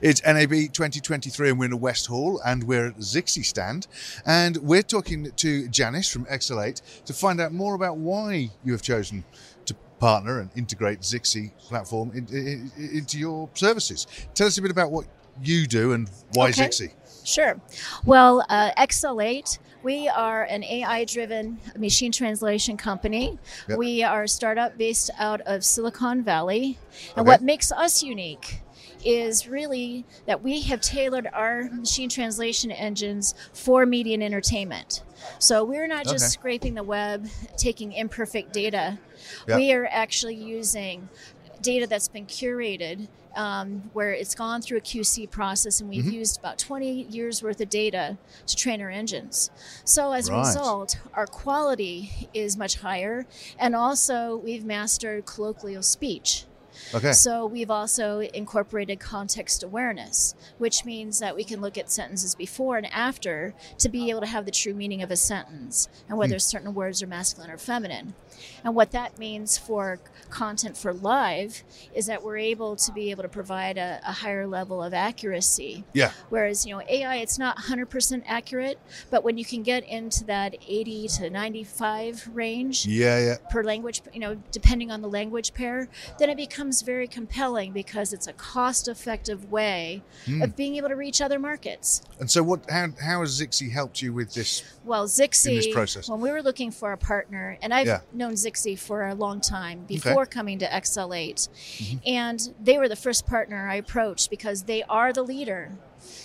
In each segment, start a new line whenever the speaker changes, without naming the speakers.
It's NAB 2023 and we're in the West Hall and we're at the Zixi stand and we're talking to Janice from XL8 to find out more about why you have chosen to partner and integrate Zixi platform in, in, into your services. Tell us a bit about what you do and why
Okay.
Zixi.
Sure. Well, uh, XL8, we are an AI driven machine translation company.
Yep.
We are a startup based out of Silicon Valley. And
Okay.
what makes us unique is really that we have tailored our machine translation engines for media and entertainment. So we're not just
Okay.
scraping the web, taking imperfect data.
Yep.
We are actually using data that's been curated um, where it's gone through a QC process and we've
Mm-hmm.
used about 20 years worth of data to train our engines. So as
Right.
a result, our quality is much higher and also we've mastered colloquial speech.
Okay.
So we've also incorporated context awareness, which means that we can look at sentences before and after to be able to have the true meaning of a sentence and whether hmm. certain words are masculine or feminine. And what that means for content for live is that we're able to be able to provide a, a higher level of accuracy.
Yeah.
Whereas, you know, AI, it's not 100% accurate, but when you can get into that 80 to 95 range,
Yeah, yeah.
per language, you know, depending on the language pair, then it becomes very compelling because it's a cost-effective way
Hmm.
of being able to reach other markets.
And so what how how has Zixi helped you with this?
Well, Zixi,
this
when we were looking for a partner, and I've
Yeah.
known Zixi for a long time before coming to XL8, and they were the first partner I approached because they are the leader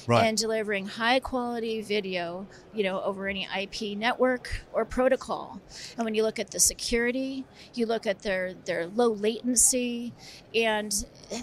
Right.
and delivering high quality video, you know, over any IP network or protocol. And when you look at the security, you look at their their low latency and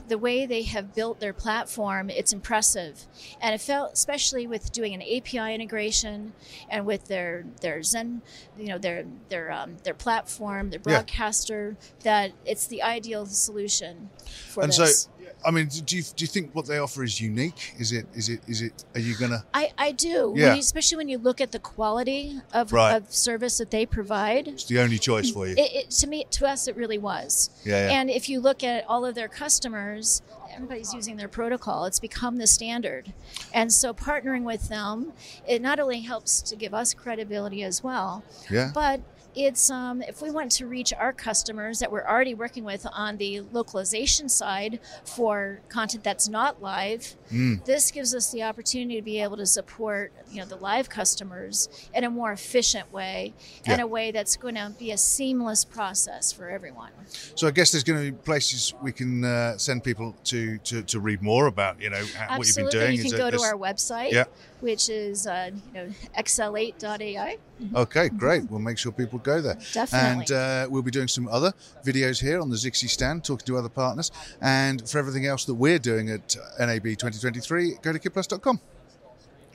the way they have built their platform, it's impressive. And it felt especially with doing an API integration and with their their Zen, you know, their their um, their platform, their
Yeah.
broadcaster, that it's the ideal solution for
and
this.
so I mean, do you do you think what they offer is unique? Is it is it is it are you gonna
I, I do,
Yeah.
When you- especially when you look at the quality of,
Right.
of service that they provide.
it's the only choice for you?
It, it, to me, to us, it really was.
Yeah, yeah.
And if you look at all of their customers, everybody's using their protocol. It's become the standard. And so partnering with them, it not only helps to give us credibility as well,
Yeah.
but it's um, if we want to reach our customers that we're already working with on the localization side for content that's not live,
Mm.
this gives us the opportunity to be able to support you know the live customers in a more efficient way and a way that's going to be a seamless process for everyone.
So I guess there's going to be places we can uh, send people to, to to read more about you know how- what you've been doing.
you
Is
can
it-
go to our website,
Yeah.
which is uh, you know xl8.ai.
Okay, great. We'll make sure people go there.
Definitely.
And uh, we'll be doing some other videos here on the Zixi stand, talking to other partners. And for everything else that we're doing at NAB 2023, go to kitplus.com.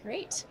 Great.